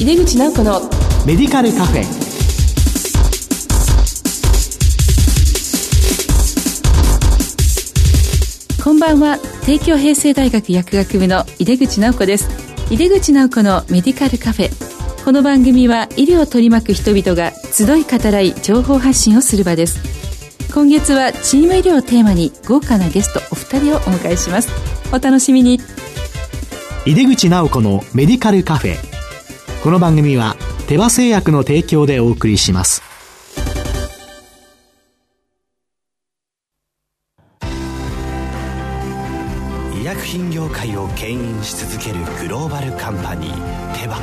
井出口直子のメディカルカフェ。こんばんは。帝京平成大学薬学部の井出口直子です。井出口直子のメディカルカフェ。この番組は医療を取り巻く人々が集い語らい情報発信をする場です。今月はチーム医療をテーマに豪華なゲストお二人をお迎えします。お楽しみに。井出口直子のメディカルカフェこの番組は手羽製薬の提供でお送りします。医薬品業界を牽引し続けるグローバルカンパニーテバ。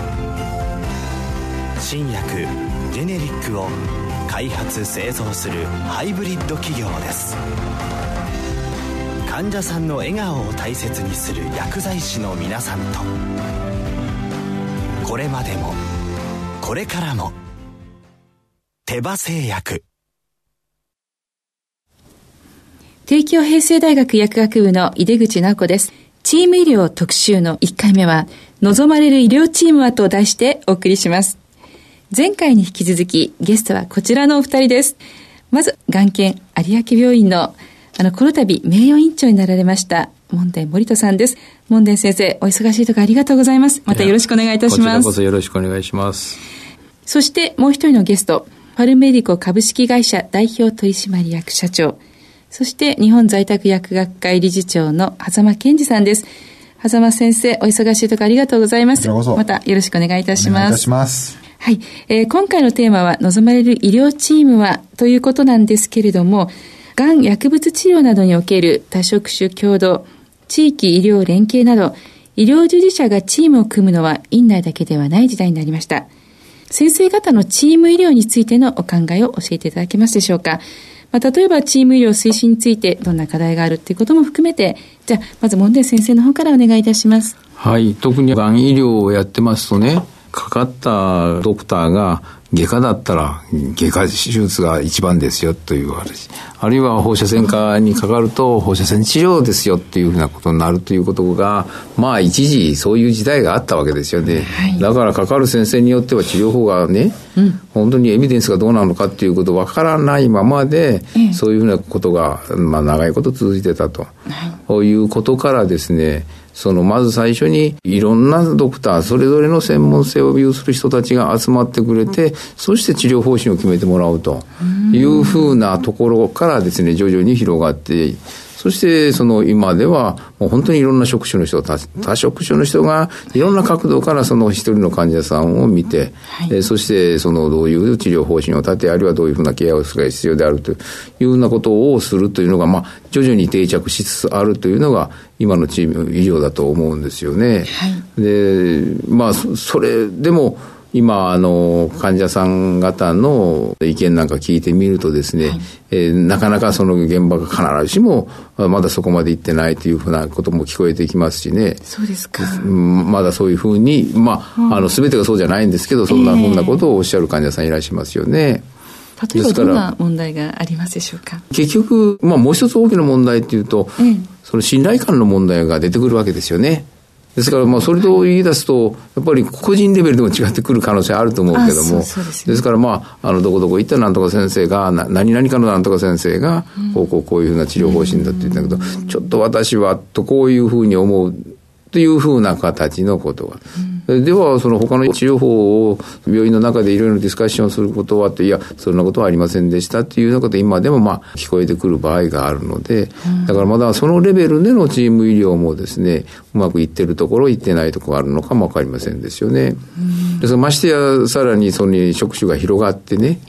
新薬ジェネリックを開発製造するハイブリッド企業です。患者さんの笑顔を大切にする薬剤師の皆さんと。これまでも。これからも。手羽製薬。帝京平成大学薬学部の井出口直子です。チーム医療特集の1回目は望まれる医療チームはと題してお送りします。前回に引き続きゲストはこちらのお二人です。まず、眼研有明病院のあの、この度、名誉院長になられました、門田森人さんです。門田先生、お忙しいところありがとうございます。またよろしくお願いいたします。こちらこそよろしくお願いします。そして、もう一人のゲスト、パルメディコ株式会社代表取締役社長、そして日本在宅薬学会理事長の狭間健二さんです。狭間先生、お忙しいところありがとうございます。またよろしくお願いいたします。お願いいたします。はい、えー、今回のテーマは望まれる医療チームはということなんですけれども、がん薬物治療などにおける多職種共同、地域医療連携など、医療従事者がチームを組むのは院内だけではない時代になりました。先生方のチーム医療についてのお考えを教えていただけますでしょうか。まあ、例えばチーム医療推進についてどんな課題があるっていうことも含めて、じゃあ、まず門田先生の方からお願いいたします。はい。特にがん医療をやってますとね、かかったドクターが外科だったら外科手術が一番ですよという話。あるいは放射線科にかかると放射線治療ですよっていうふうなことになるということが、まあ一時そういう時代があったわけですよね。はい、だからかかる先生によっては治療法がね、うん、本当にエビデンスがどうなのかっていうことわからないままで、そういうふうなことが、まあ長いこと続いてたと。はい、いうことからですね、その、まず最初に、いろんなドクター、それぞれの専門性を有する人たちが集まってくれて、そして治療方針を決めてもらうというふうなところからですね、徐々に広がって、そしてその今ではもう本当にいろんな職種の人多多職種の人がいろんな角度からその一人の患者さんを見て、はい、そしてそのどういう治療方針を立てあるいはどういうふうなケアをするが必要であるというようなことをするというのが、まあ、徐々に定着しつつあるというのが今のチーム医療だと思うんですよね。はい、でまあそれでも今、あの、患者さん方の意見なんか聞いてみるとですね、はい、えー、なかなかその現場が必ずしも、まだそこまで行ってないというふうなことも聞こえてきますしね。そうですか。まだそういうふうに、まあ、うん、あの、すべてがそうじゃないんですけど、そんなふうなことをおっしゃる患者さんいらっしゃいますよね。例えばどんな問題がありますでしょうか？結局、まあ、もう一つ大きな問題っていうと、ええ、その信頼感の問題が出てくるわけですよね。ですから、まあ、それと言い出すと、やっぱり個人レベルでも違ってくる可能性あると思うけども、ですから、まあ、あの、どこどこ行ったなんとか先生が、何々かのなんとか先生が、こうこうこういうふうな治療方針だって言ったけど、ちょっと私は、とこういうふうに思うというふうな形のことが。うん、では、その他の治療法を病院の中でいろいろディスカッションすることはって、いや、そんなことはありませんでしたっていうようなこと今でもまあ聞こえてくる場合があるので、だからまだそのレベルでのチーム医療もですね、うまくいってるところ、いってないところがあるのかもわかりませんですよね。でそましてや、さらにその職種が広がってね、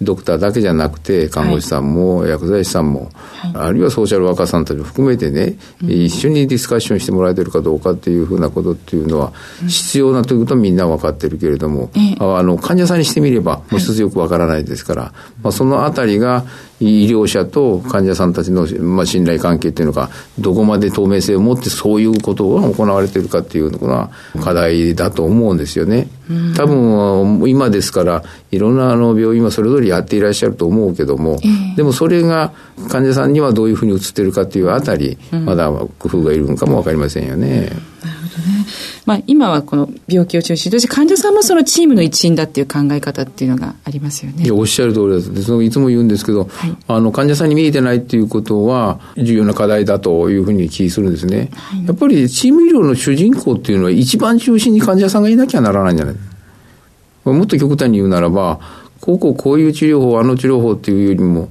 ドクターだけじゃなくて、看護師さんも薬剤師さんも、はい、あるいはソーシャルワーカーさんたちも含めてね、一緒にディスカッションしてもらえてるかどうかっていうふうなことっていうのは、必要なということはみんな分かってるけれども、あの患者さんにしてみれば、もう一つよく分からないですから、まあ、そのあたりが、医療者と患者さんたちの、まあ、信頼関係っていうのが、どこまで透明性を持ってそういうことが行われているかっていうのが課題だと思うんですよね。多分、今ですから、いろんなあの病院はそれぞれやっていらっしゃると思うけども、でもそれが患者さんにはどういうふうに映ってるかっていうあたり、まだ工夫がいるのかもわかりませんよね。なるほどね。まあ、今はこの病気を中心として患者さんもそのチームの一員だっていう考え方っていうのがありますよね。いや、おっしゃる通りです。でそのいつも言うんですけど、はい、あの、患者さんに見えてないっていうことは重要な課題だというふうに気するんですね。はい、やっぱりチーム医療の主人公っていうのは一番中心に患者さんがいなきゃならないんじゃない？もっと極端に言うならば、こうこうこういう治療法、あの治療法っていうよりも、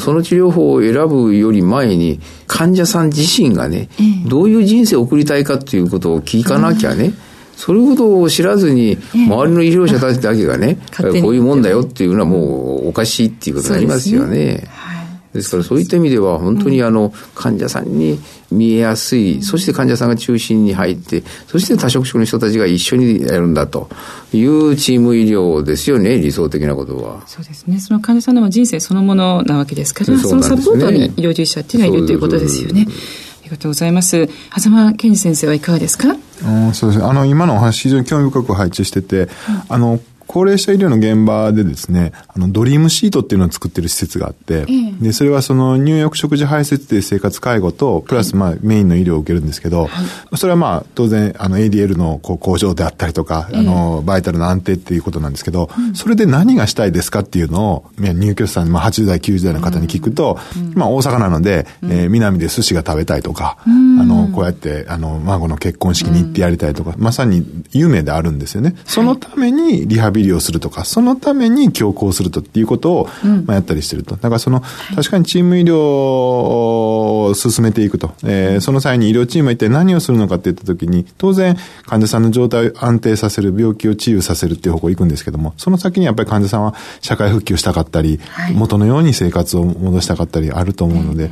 その治療法を選ぶより前に、患者さん自身がね、どういう人生を送りたいかっていうことを聞かなきゃね、それほどを知らずに、周りの医療者たちだけがね、こういうもんだよっていうのはもうおかしいっていうことになりますよね。ですからそういった意味では本当にあの患者さんに見えやすい、そして患者さんが中心に入って、そして多職種の人たちが一緒にやるんだというチーム医療ですよね、理想的なことは。そうですね。その患者さんの人生そのものなわけですから、そ、ね,、のサポートに医療従事者っていうのはいるということですよね。ありがとうございます。狭間健二先生はいかがですか？そうですね。あの、今のお話非常に興味深く配置してて、うん、あの、高齢者医療の現場でですね、あの、ドリームシートっていうのを作ってる施設があって、で、それはその入浴食事排泄で生活介護と、プラスまあメインの医療を受けるんですけど、はい、それはまあ当然、あの ADL のこう向上であったりとか、あの、バイタルの安定っていうことなんですけど、それで何がしたいですかっていうのを、入居者さん、まあ80代、90代の方に聞くと、まあ大阪なので、えー、南で寿司が食べたいとか、あの、こうやって、あの、孫の結婚式に行ってやりたいとか、まさに夢であるんですよね。そのためにリハビリをするとか、そのために強行するとっていうことを、まあ、やったりしてると。だからその、確かにチーム医療を進めていくと。えー、その際に医療チームは一体何をするのかって言ったときに、当然患者さんの状態を安定させる、病気を治癒させるっていう方向行くんですけども、その先にやっぱり患者さんは社会復帰をしたかったり、元のように生活を戻したかったりあると思うので、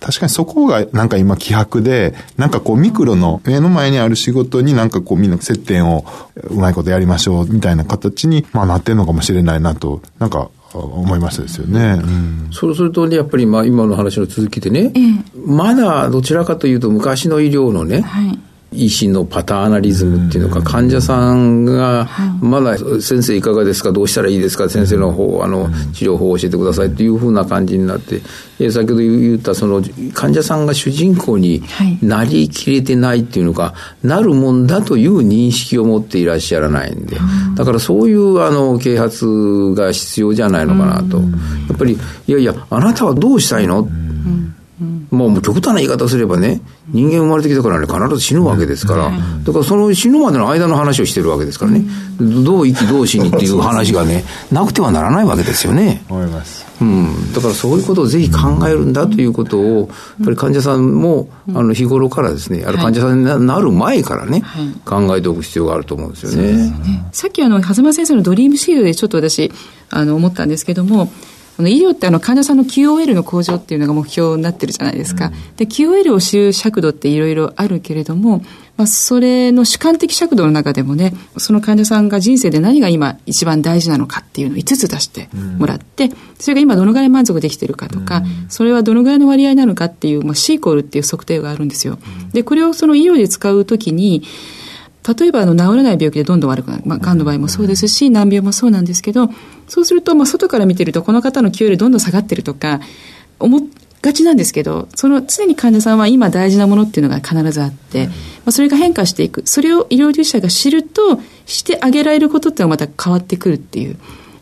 確かにそこがなんか今気迫で、なんかこうミクロの目の前にある仕事になんかこうみんな接点をうまいことやりましょうみたいな形に、まあなってんのかもしれないなと、なんか思いましたですよね。うん、そうするとね、やっぱりまあ今の話の続きでね、ええ、まだどちらかというと昔の医療のね、はい医師のパターナリズムっていうのか、患者さんが、まだ先生いかがですか、どうしたらいいですか、先生の方、あの、治療法を教えてくださいっていうふうな感じになって、え先ほど言ったその患者さんが主人公になりきれてないっていうのか、なるもんだという認識を持っていらっしゃらないんで、だからそういうあの啓発が必要じゃないのかなと。やっぱり、いやいや、あなたはどうしたいの、もう極端な言い方すればね、人間生まれてきたからね、必ず死ぬわけですから、だからその死ぬまでの間の話をしてるわけですからね、どう生きどう死にっていう話がね、なくてはならないわけですよね。思います。うん、だからそういうことをぜひ考えるんだということを、やっぱり患者さんも、あの日頃からですね、ある患者さんになる前からね、考えておく必要があると思うんですよね。さっきあの、狭間先生のドリームシールでちょっと私、あの、思ったんですけども、あの医療ってあの患者さんの QOL の向上っていうのが目標になってるじゃないですか。うん、で、QOL を知る尺度っていろいろあるけれども、まあ、それの主観的尺度の中でもね、その患者さんが人生で何が今一番大事なのかっていうのを5つ出してもらって、うん、それが今どのぐらい満足できてるかとか、うん、それはどのぐらいの割合なのかっていう、まあ、C イコールっていう測定があるんですよ。で、これをその医療で使うときに、例えばあの治らない病気でどんどん悪くなる、まあ、がんの場合もそうですし、難病もそうなんですけど、そうすると、まあ、外から見てると、この方の QL どんどん下がってるとか、思っがちなんですけど、その常に患者さんは今大事なものっていうのが必ずあって、まあ、それが変化していく。それを医療従事者が知ると、してあげられることっていうのはまた変わってくるっていう。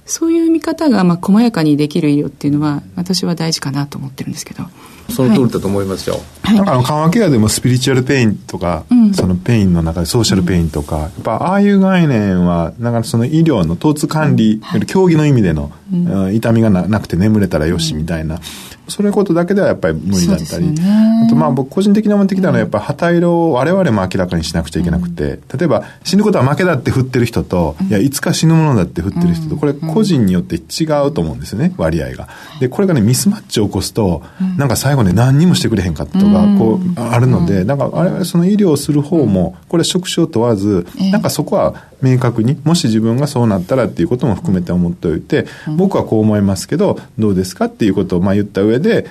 そういう見方が、まあ、細やかにできる医療っていうのは、私は大事かなと思ってるんですけど。その通りだと思いますよ。はい、なんかあの緩和ケアでもスピリチュアルペインとか、うん、そのペインの中でソーシャルペインとか、やっぱああいう概念は、なんかその医療の疼痛管理、うん、狭義の意味での、うん、痛みがなくて眠れたらよしみたいな、それことだけではやっぱり無理だったり、ね、あとまあ僕個人的に思ってきたのはやっぱ旗色を我々も明らかにしなくちゃいけなくて、例えば死ぬことは負けだって振ってる人と、いやいつか死ぬものだって振ってる人と、これ個人によって違うと思うんですよね、割合が。で、これがね、ミスマッチを起こすと、なんか最後ね、何にもしてくれへんかったとか、こう、あるので、なんか我々その医療をする方も、これ職種を問わず、なんかそこは明確に、もし自分がそうなったらっていうことも含めて思っておいて、僕はこう思いますけど、どうですかっていうことをまあ言った上で、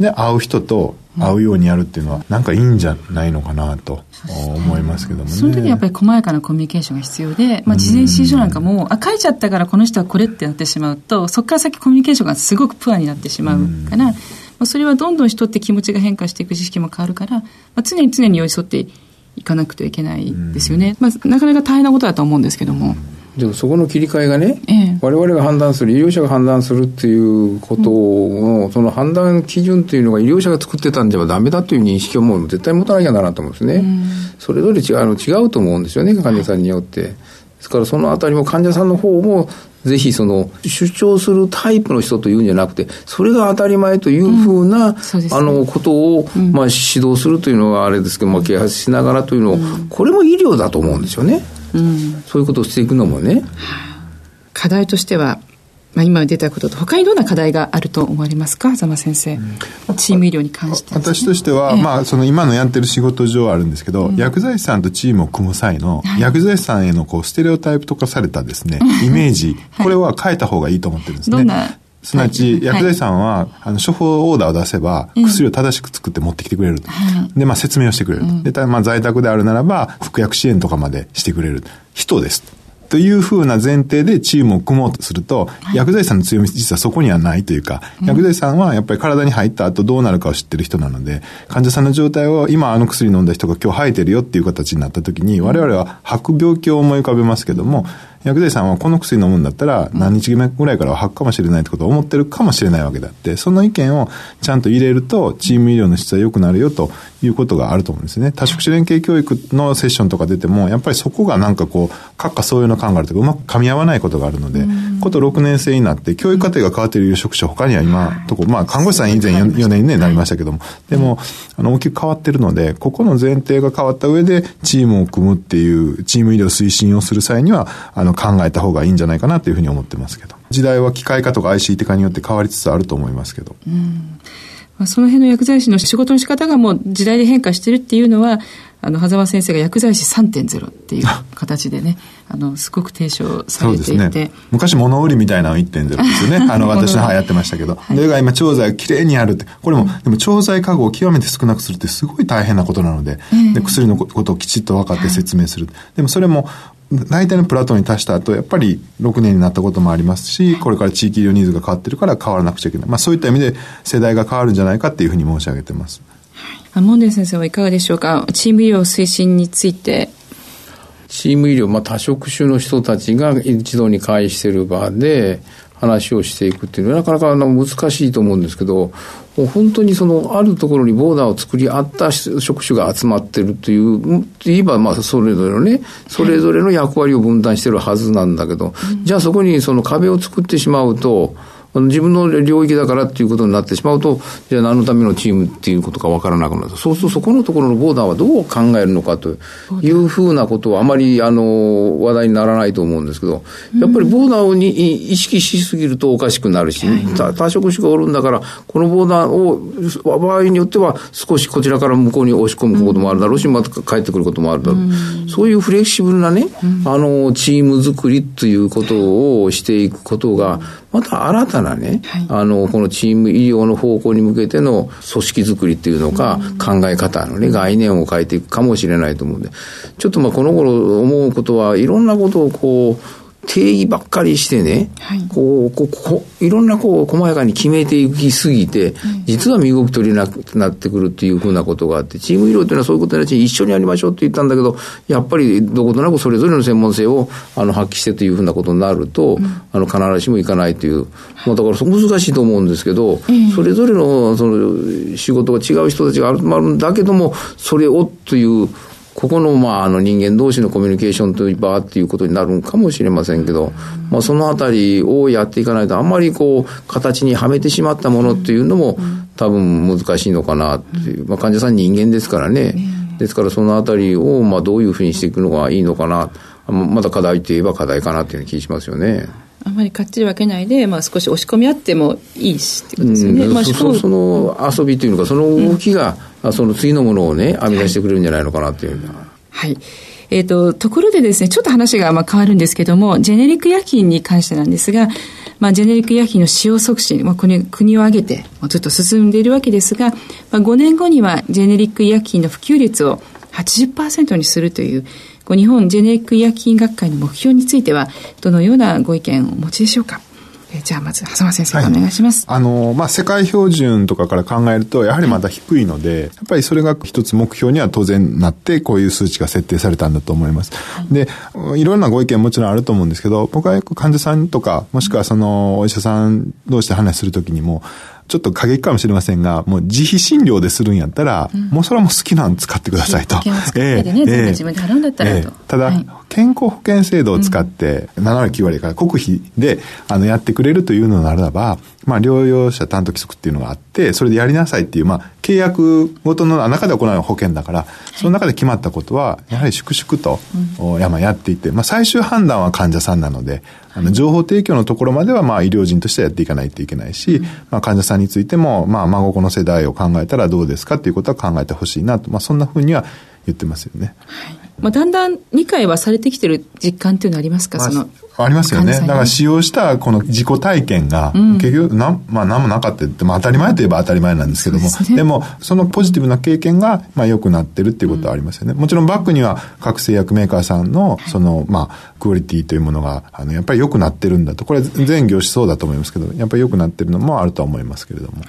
で、会う人と会うようにやるっていうのは、なんかいいんじゃないのかなと思いますけどもね。その時にやっぱり細やかなコミュニケーションが必要で、まあ、事前指示書なんかも、あ、書いちゃったからこの人はこれってなってしまうと、そこから先コミュニケーションがすごくプアになってしまうから、まあ、それはどんどん人って気持ちが変化していく知識も変わるから、まあ、常に常に寄り添っていかなくてはいけないですよね。まあ、なかなか大変なことだと思うんですけども。でもそこの切り替えがね、ええ、我々が判断する、医療者が判断するっていうことの、うん、その判断基準というのが医療者が作ってたんじゃダメだという認識をもう絶対持たなきゃならんと思うんですね。うん、それぞれ違うあの違うと思うんですよね、患者さんによって。ですからそのあたりも患者さんの方もぜひその主張するタイプの人というんじゃなくて、それが当たり前というふうな、うんね、あのことを、まあ指導するというのはあれですけど、まあ啓発しながらというのを、これも医療だと思うんですよね。うん、そういうことをしていくのもね。課題としては、まあ、今出たことと他にどんな課題があると思われますか？狭間先生、うん、チーム医療に関して、私としては、ええ、まあ、その今のやってる仕事上あるんですけど、うん、薬剤師さんとチームを組む際の、はい、薬剤師さんへのこうステレオタイプとかされたですね イメージ、これは変えた方がいいと思ってるんですね。どんなすなわち、薬剤師さんは、あの、処方オーダーを出せば、薬を正しく作って持ってきてくれる。で、まあ、説明をしてくれる。で、まあ、在宅であるならば、服薬支援とかまでしてくれる。人です。というふうな前提でチームを組もうとすると、薬剤師さんの強み実はそこにはないというか、薬剤師さんはやっぱり体に入った後どうなるかを知ってる人なので、患者さんの状態を今あの薬飲んだ人が今日生えてるよっていう形になった時に、我々は吐く病気を思い浮かべますけども、薬剤師さんはこの薬飲むんだったら何日目ぐらいからは吐くかもしれないってことを思ってるかもしれないわけであって、その意見をちゃんと入れるとチーム医療の質は良くなるよということがあると思うんですね。多職種連携教育のセッションとか出ても、やっぱりそこがなんかこう、閣下そういうの感があるとか、うまく噛み合わないことがあるので、こと6年生になって、教育課程が変わっている職種他には今、とこ、まあ、看護師さん以前 4, 4年に、ね、なりましたけども、でも、あの、大きく変わってるので、ここの前提が変わった上で、チームを組むっていう、チーム医療推進をする際には、あの、考えた方がいいんじゃないかなというふうに思ってますけど。時代は機械化とか ICT 化によって変わりつつあると思いますけど。うん。その辺の薬剤師の仕事の仕方がもう時代で変化してるっていうのは、あの、狭間先生が薬剤師3.0っていう形でね、あの、すごく提唱されていて。ね、昔物売りみたいなの1.0ですよね。あの、私の母やってましたけど。はい、でが今、調剤をきれいにやるって。これも、でも調剤過去を極めて少なくするってすごい大変なことなので、で薬のことをきちっと分かって説明する。でもそれも、大体のプラトンに達した後、やっぱり6年になったこともありますし、これから地域医療ニーズが変わってるから変わらなくちゃいけない。まあそういった意味で世代が変わるんじゃないかっていうふうに申し上げてます。モンデン先生はいかがでしょうか？チーム医療推進について。チーム医療、まあ多職種の人たちが一度に会している場で、話をしていくっていうのはなかなか難しいと思うんですけど、もう本当にそのあるところにボーダーを作り合った職種が集まってるという、言えばまあそれぞれのね、それぞれの役割を分担してるはずなんだけど、じゃあそこにその壁を作ってしまうと、自分の領域だからっていうことになってしまうと、じゃあ何のためのチームっていうことかわからなくなる。そうするとそこのところのボーダーはどう考えるのかというふうなことはあまりあの話題にならないと思うんですけど、やっぱりボーダーに意識しすぎるとおかしくなるし、多職種がおるんだから、このボーダーを場合によっては少しこちらから向こうに押し込むこともあるだろうし、また帰ってくることもあるだろう。そういうフレキシブルなね、あの、チーム作りということをしていくことが、また新たなね、はい、あの、このチーム医療の方向に向けての組織づくりっていうのか、考え方のね、概念を変えていくかもしれないと思うんで、ちょっとまあこの頃思うことはいろんなことをこう、定義ばっかりしてね、はい、こう、こう、こう、いろんなこう、細やかに決めていきすぎて、実は身動き取れなくなってくるっていうふうなことがあって、チーム医療っていうのはそういうことにな一緒にやりましょうって言ったんだけど、やっぱりどことなくそれぞれの専門性をあの発揮してというふうなことになると、うん、あの、必ずしもいかないという、まあだから難しいと思うんですけど、それぞれのその仕事が違う人たちが集まるんだけども、それをという、ここの、まあ、あの人間同士のコミュニケーションという場っていうことになるかもしれませんけど、まあ、そのあたりをやっていかないと、あんまりこう、形にはめてしまったものっていうのも、多分難しいのかなっていう。まあ、患者さん人間ですからね。ですから、そのあたりを、まあ、どういうふうにしていくのがいいのかな。まだ課題といえば課題かなっていう気がしますよね。あまりかっちり分けないで、まあ、少し押し込み合ってもいいしってことですよね。うん、まあ、そその遊びというのか、その動きが、うん、その次のものをね、編み出してくれるんじゃないのかなっていう。はい。えっ、ー、と、ところでですね、ちょっと話がまあ変わるんですけども、ジェネリック薬品に関してなんですが、まあ、ジェネリック医薬品の使用促進、まあ、国国を挙げてずっと進んでいるわけですが、まあ、5年後にはジェネリック医薬品の普及率を80%にするという、日本ジェネリック医薬品学会の目標については、どのようなご意見をお持ちでしょうか？えじゃあまず、狭間先生、はい、お願いします。あの、まあ、世界標準とかから考えると、やはりまだ低いので、はい、やっぱりそれが一つ目標には当然なって、こういう数値が設定されたんだと思います。はい、で、いろんなご意見もちろんあると思うんですけど、僕はよく患者さんとか、もしくはその、お医者さん同士で話するときにも、ちょっと過激かもしれませんが、もう自費診療でするんやったら、うん、もうそれはもう好きなの使ってくださいと。ええ自分で払うんだったらと。えー、ただ、はい、健康保険制度を使って、7割9割から国費で、あの、やってくれるというのならば、まあ、療養者担当規則っていうのがあって、それでやりなさいっていう、まあ、契約ごとの中で行う保険だから、その中で決まったことは、やはり粛々と、うん、ややっていって、まあ、最終判断は患者さんなので、あの、情報提供のところまでは、まあ、医療人としてやっていかないといけないし、うん、まあ、患者さんについても、まあ、孫子の世代を考えたらどうですかっていうことは考えてほしいなと、まあ、そんなふうには言ってますよね。はいまあ、だんだん理解はされてきてる実感っていうのはありますか、まあ、そのありますよね。だから使用したこの自己体験が、結局、な、まあ何もなかったって、まあ当たり前といえば当たり前なんですけども、でね、でも、そのポジティブな経験が、まあ良くなってるっていうことはありますよね。もちろんバックには各製薬メーカーさんの、その、まあ、クオリティというものが、あの、やっぱり良くなってるんだと。これ全業種そうだと思いますけど、やっぱり良くなってるのもあるとは思いますけれども。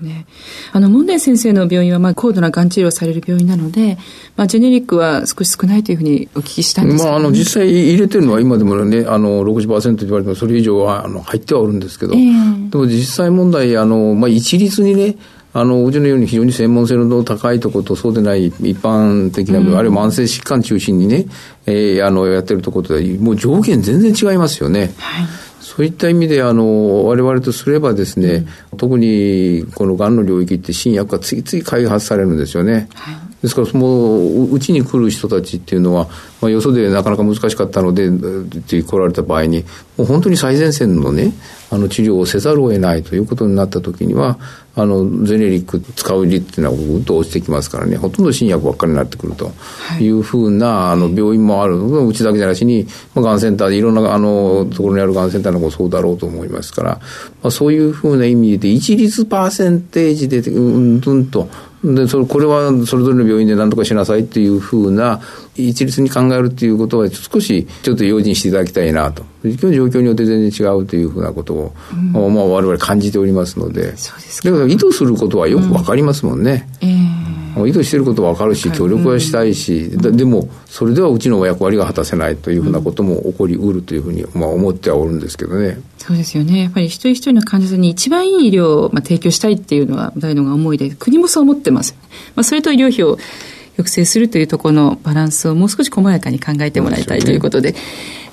ね、あの、門田先生の病院は、まあ、高度ながん治療される病院なので、まあ、ジェネリックは少し少ないというふうにお聞きしたんですけど、ね、まあ、あの、実際入れてるのは今でもね、あの、60%と言われても、それ以上は、あの、入ってはおるんですけど、えー、でも実際問題、あの、まあ、一律にね、あの、うちのように非常に専門性の高いところとそうでない一般的な、うん、あるいは慢性疾患中心にね、えー、あの、やってるところともう条件全然違いますよね。はいそういった意味で、あの、我々とすればですね、うん、特にこのがんの領域って新薬が次々開発されるんですよね。はい、ですから、もう、うちに来る人たちっていうのは、まあ、よそでなかなか難しかったので、って来られた場合に、もう本当に最前線のね、あの治療をせざるを得ないということになった時には、あの、ゼネリック使う率っていうのはぐっと落ちてきますからね、ほとんど新薬ばっかりになってくるとい。うふうな、あの、病院もあるうちだけじゃなしに、まあ、がんセンターでいろんな、あの、ところにあるがんセンターのもそうだろうと思いますから、まあ、そういうふうな意味で、一律パーセンテージで、うんうんと、で、それ、これはそれぞれの病院で何とかしなさいっていうふうな、一律に考えるっていうことは少しちょっと用心していただきたいなと。今日状況によって全然違うというふうなことを、うん、まあ我々感じておりますので。そうですか。だから意図することはよくわかりますもんね。うん、えー、意図してることはわかるし、協力はしたいし、うん、でも、それではうちの役割が果たせないというふうなことも起こりうるというふうに、まあ思ってはおるんですけどね。そうですよね。やっぱり一人一人の患者さんに一番いい医療を、まあ、提供したいっていうのは大のが思いで、国もそう思ってます。まあそれと医療費を抑制するというところのバランスをもう少し細やかに考えてもらいたいということで、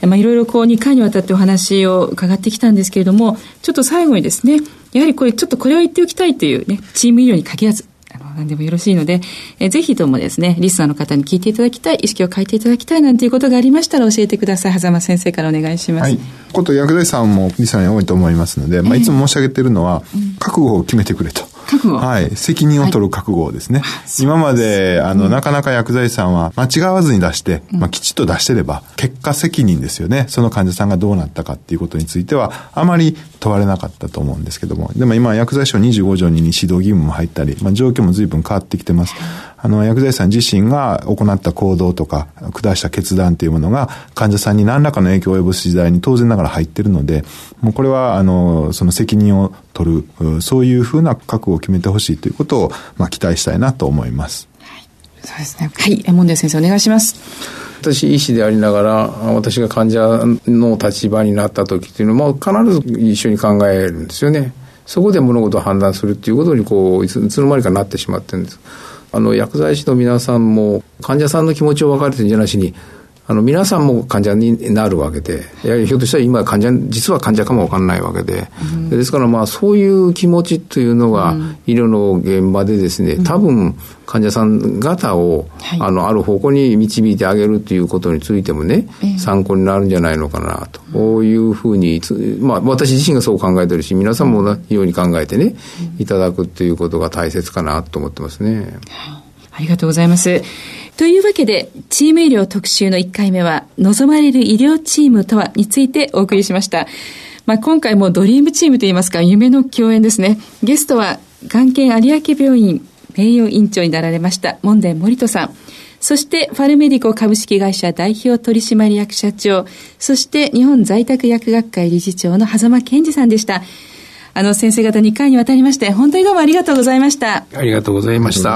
まあ、いろいろこう2回にわたってお話を伺ってきたんですけれども、ちょっと最後にですね、やはりこれちょっとこれを言っておきたいというね、チーム医療に限らず、何でもよろしいので、えぜひともですね、リスナーの方に聞いていただきたい、意識を変えていただきたいなんていうことがありましたら教えてください。狭間先生からお願いします。はい。こと薬剤師さんもリスナーに多いと思いますので、まあ、いつも申し上げているのは、覚悟を決めてくれと。覚悟はい。責任を取る覚悟ですね。はい、今まで、あの、うん、なかなか薬剤師さんは間違わずに出して、まあ、きちっと出してれば、結果責任ですよね。その患者さんがどうなったかっていうことについては、あまり問われなかったと思うんですけども。でも今、薬剤師法25条に指導義務も入ったり、まあ、状況も随分変わってきてます。あの、薬剤師さん自身が行った行動とか、下した決断というものが、患者さんに何らかの影響を及ぼす時代に当然ながら入ってるので、もうこれは、あの、その責任を取る、そういうふうな覚悟を決めてほしいということを、まあ、期待したいなと思います。はい、そうですね。はい。門田先生お願いします。私、医師でありながら、私が患者の立場になった時っていうのも、必ず一緒に考えるんですよね。そこで物事を判断するっていうことに、こう、いついつの間にかなってしまってるんです。あの、薬剤師の皆さんも、患者さんの気持ちを分かれてるんじゃなしに、あの、皆さんも患者になるわけで、やはりひょっとしたら今患者、実は患者かもわかんないわけで、うん、ですからまあそういう気持ちというのが、医療の現場でですね、多分患者さん方を、あの、ある方向に導いてあげるということについてもね、参考になるんじゃないのかなと、こういうふうに、まあ私自身がそう考えてるし、皆さんも同じように考えてね、いただくということが大切かなと思ってますね。ありがとうございます。というわけで、チーム医療特集の1回目は、望まれる医療チームとはについてお送りしました。まあ、今回もドリームチームといいますか、夢の共演ですね。ゲストは、眼研有明病院名誉院長になられました、門田森人さん。そしてファルメディコ株式会社代表取締役社長、そして日本在宅薬学会理事長の狭間健二さんでした。あの先生方2回にわたりまして、本当にどうもありがとうございました。ありがとうございました。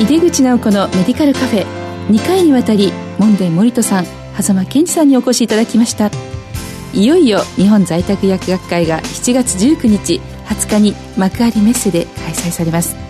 井出口直子のメディカルカフェ。2回にわたり門田森人さん狭間健二さんにお越しいただきました。いよいよ日本在宅薬学会が7月19日20日に幕張メッセで開催されます。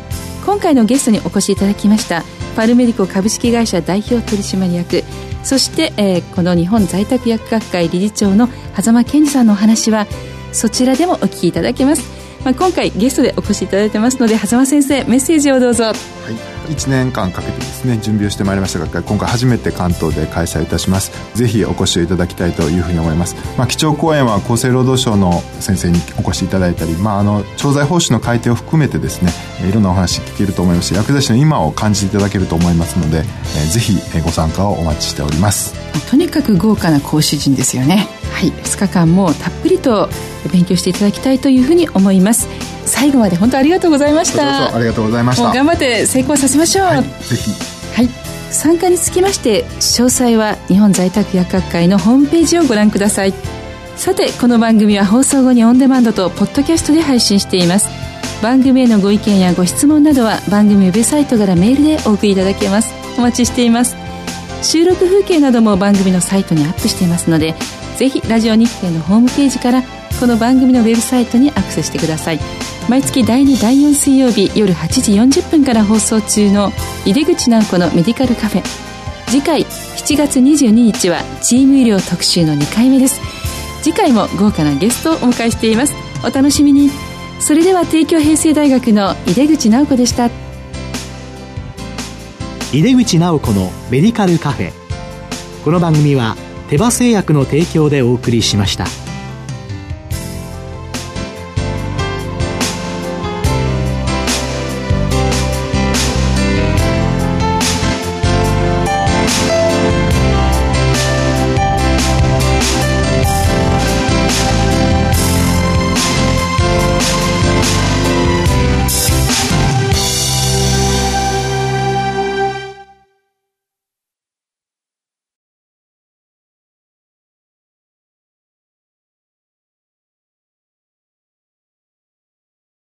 今回のゲストにお越しいただきましたパルメディコ株式会社代表取締役そして、えー、この日本在宅薬学会理事長の狭間健二さんのお話はそちらでもお聞きいただけます、まあ、今回ゲストでお越しいただいてますので狭間先生メッセージをどうぞ。はい。1年間かけてですね準備をしてまいりましたが今回初めて関東で開催いたします。ぜひお越しいただきたいというふうに思います、まあ、基調講演は厚生労働省の先生にお越しいただいたり、まあ、あの調剤方針の改定を含めてですねいろんなお話聞けると思いますし薬剤師の今を感じていただけると思いますので、えー、ぜひご参加をお待ちしております。とにかく豪華な講師陣ですよね。はい。2日間もたっぷりと勉強していただきたいというふうに思います。最後まで本当ありがとうございました。ありがとうございました。頑張って成功させましょう、はい、ぜひ。はい。参加につきまして詳細は日本在宅薬学会のホームページをご覧ください。さてこの番組は放送後にオンデマンドとポッドキャストで配信しています。番組へのご意見やご質問などは番組ウェブサイトからメールでお送りいただけます。お待ちしています。収録風景なども番組のサイトにアップしていますのでぜひラジオ日経のホームページからこの番組のウェブサイトにアクセスしてください毎月第2第4水曜日夜8時40分から放送中の井出口直子のメディカルカフェ。次回7月22日はチーム医療特集の2回目です。次回も豪華なゲストをお迎えしています。お楽しみに。それでは帝京平成大学の井出口直子でした。井出口直子のメディカルカフェ。この番組は手羽製薬の提供でお送りしました。